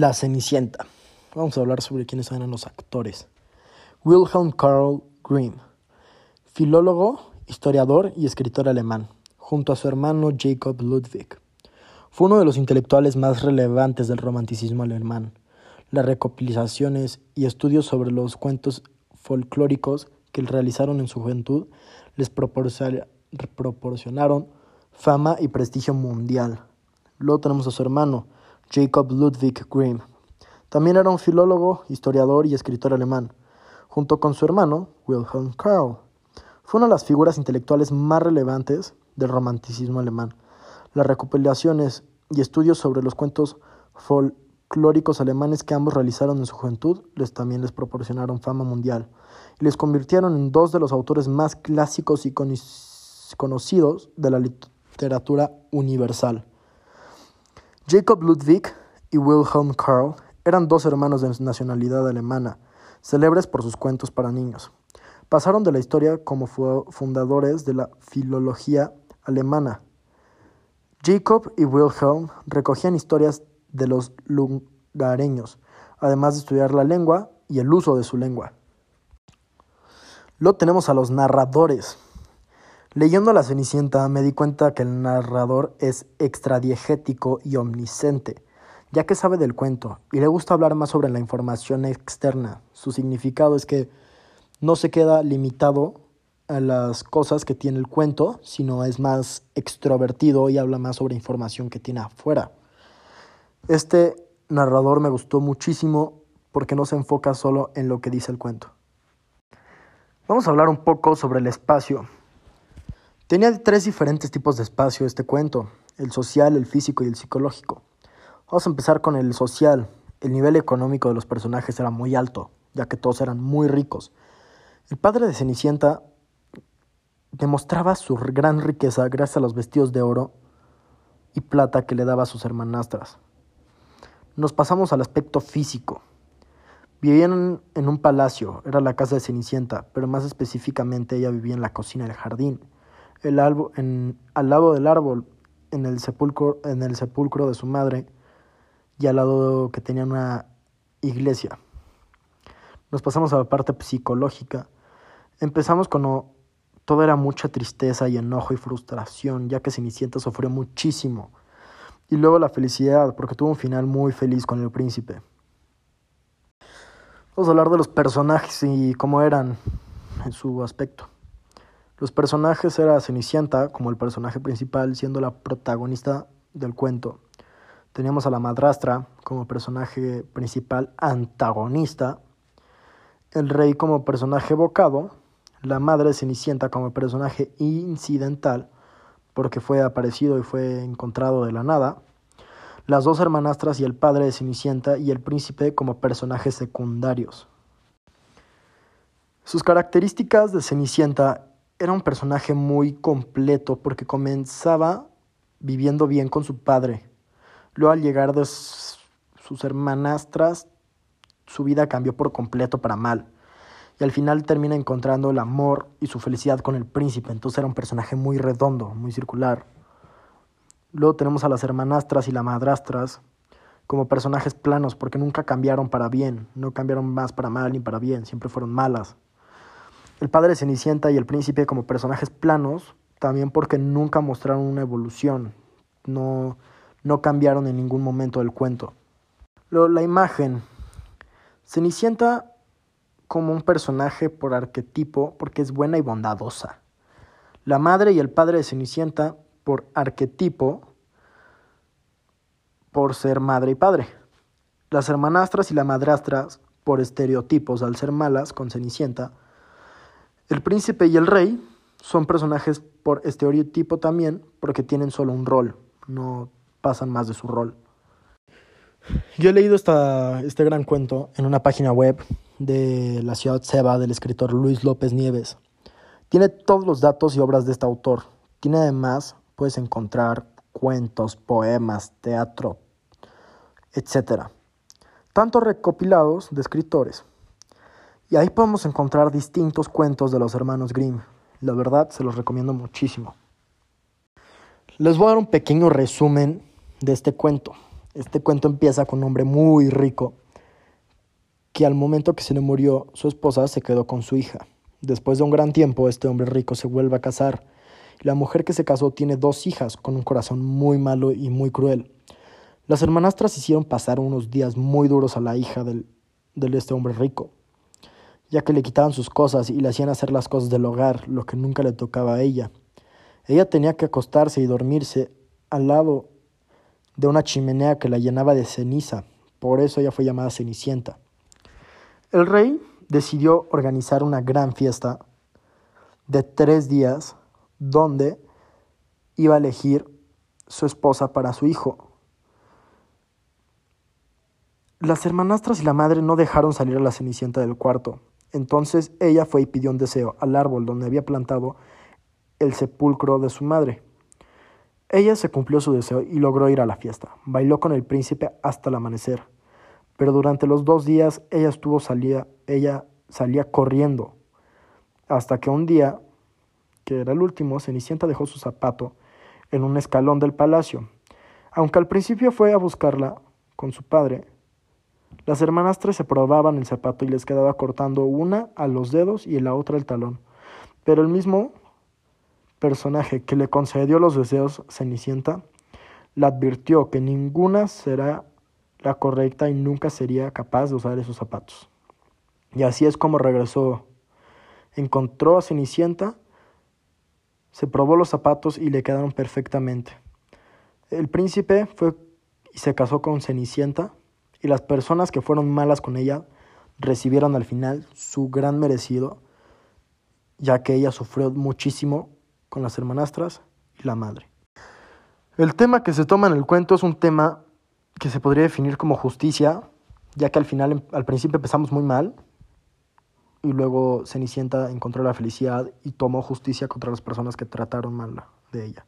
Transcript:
La Cenicienta. Vamos a hablar sobre quiénes eran los actores. Wilhelm Karl Grimm, filólogo, historiador y escritor alemán, junto a su hermano Jacob Ludwig. Fue uno de los intelectuales más relevantes del romanticismo alemán. Las recopilaciones y estudios sobre los cuentos folclóricos que realizaron en su juventud les proporcionaron fama y prestigio mundial. Luego tenemos a su hermano, Jacob Ludwig Grimm. También era un filólogo, historiador y escritor alemán, junto con su hermano, Wilhelm Karl. Fue una de las figuras intelectuales más relevantes del romanticismo alemán. Las recopilaciones y estudios sobre los cuentos folclóricos alemanes que ambos realizaron en su juventud les también les proporcionaron fama mundial y les convirtieron en dos de los autores más clásicos y conocidos de la literatura universal. Jacob Ludwig y Wilhelm Karl eran dos hermanos de nacionalidad alemana, célebres por sus cuentos para niños. Pasaron de la historia como fundadores de la filología alemana. Jacob y Wilhelm recogían historias de los lugareños, además de estudiar la lengua y el uso de su lengua. Luego tenemos a los narradores. Leyendo La Cenicienta me di cuenta que el narrador es extradiegético y omnisciente, ya que sabe del cuento y le gusta hablar más sobre la información externa. Su significado es que no se queda limitado a las cosas que tiene el cuento, sino es más extrovertido y habla más sobre información que tiene afuera. Este narrador me gustó muchísimo porque no se enfoca solo en lo que dice el cuento. Vamos a hablar un poco sobre el espacio. Tenía tres diferentes tipos de espacio este cuento, el social, el físico y el psicológico. Vamos a empezar con el social. El nivel económico de los personajes era muy alto, ya que todos eran muy ricos. El padre de Cenicienta demostraba su gran riqueza gracias a los vestidos de oro y plata que le daba a sus hermanastras. Nos pasamos al aspecto físico. Vivían en un palacio, era la casa de Cenicienta, pero más específicamente ella vivía en la cocina del jardín el en, al lado del árbol, en el, sepulcro, en el sepulcro de su madre, y al lado que tenía una iglesia. Nos pasamos a la parte psicológica. Empezamos cuando todo era mucha tristeza y enojo y frustración, ya que Cenicienta sufrió muchísimo. Y luego la felicidad, porque tuvo un final muy feliz con el príncipe. Vamos a hablar de los personajes y cómo eran en su aspecto. Los personajes era Cenicienta como el personaje principal, siendo la protagonista del cuento. Teníamos a la madrastra como personaje principal antagonista, el rey como personaje evocado, la madre Cenicienta como personaje incidental, porque fue aparecido y fue encontrado de la nada, las dos hermanastras y el padre de Cenicienta y el príncipe como personajes secundarios. Sus características de Cenicienta era un personaje muy completo porque comenzaba viviendo bien con su padre. Luego al llegar de sus hermanastras, su vida cambió por completo para mal. Y al final termina encontrando el amor y su felicidad con el príncipe. Entonces era un personaje muy redondo, muy circular. Luego tenemos a las hermanastras y las madrastras como personajes planos porque nunca cambiaron para bien. No cambiaron más para mal ni para bien. Siempre fueron malas. El padre Cenicienta y el príncipe como personajes planos, también porque nunca mostraron una evolución, no, no cambiaron en ningún momento del cuento. la imagen. Cenicienta como un personaje por arquetipo, porque es buena y bondadosa. La madre y el padre de Cenicienta por arquetipo, por ser madre y padre. Las hermanastras y las madrastras por estereotipos al ser malas con Cenicienta el príncipe y el rey son personajes por estereotipo también, porque tienen solo un rol, no pasan más de su rol. Yo he leído esta, este gran cuento en una página web de la ciudad Seba del escritor Luis López Nieves. Tiene todos los datos y obras de este autor. Tiene además, puedes encontrar cuentos, poemas, teatro, etc. Tanto recopilados de escritores. Y ahí podemos encontrar distintos cuentos de los hermanos Grimm. La verdad, se los recomiendo muchísimo. Les voy a dar un pequeño resumen de este cuento. Este cuento empieza con un hombre muy rico que al momento que se le murió su esposa se quedó con su hija. Después de un gran tiempo, este hombre rico se vuelve a casar. La mujer que se casó tiene dos hijas con un corazón muy malo y muy cruel. Las hermanastras hicieron pasar unos días muy duros a la hija del, de este hombre rico, ya que le quitaban sus cosas y le hacían hacer las cosas del hogar, lo que nunca le tocaba a ella. Ella tenía que acostarse y dormirse al lado de una chimenea que la llenaba de ceniza, por eso ella fue llamada Cenicienta. El rey decidió organizar una gran fiesta de tres días donde iba a elegir su esposa para su hijo. Las hermanastras y la madre no dejaron salir a la Cenicienta del cuarto. Entonces ella fue y pidió un deseo al árbol donde había plantado el sepulcro de su madre. Ella se cumplió su deseo y logró ir a la fiesta. Bailó con el príncipe hasta el amanecer. Pero durante los dos días ella estuvo salía, ella salía corriendo. Hasta que un día, que era el último, Cenicienta dejó su zapato en un escalón del palacio. Aunque al principio fue a buscarla con su padre, las hermanastras se probaban el zapato y les quedaba cortando una a los dedos y la otra el talón. Pero el mismo personaje que le concedió los deseos, Cenicienta, le advirtió que ninguna será la correcta y nunca sería capaz de usar esos zapatos. Y así es como regresó. Encontró a Cenicienta, se probó los zapatos y le quedaron perfectamente. El príncipe fue y se casó con Cenicienta y las personas que fueron malas con ella recibieron al final su gran merecido, ya que ella sufrió muchísimo con las hermanastras y la madre. El tema que se toma en el cuento es un tema que se podría definir como justicia, ya que al final, al principio empezamos muy mal, y luego Cenicienta encontró la felicidad y tomó justicia contra las personas que trataron mal de ella.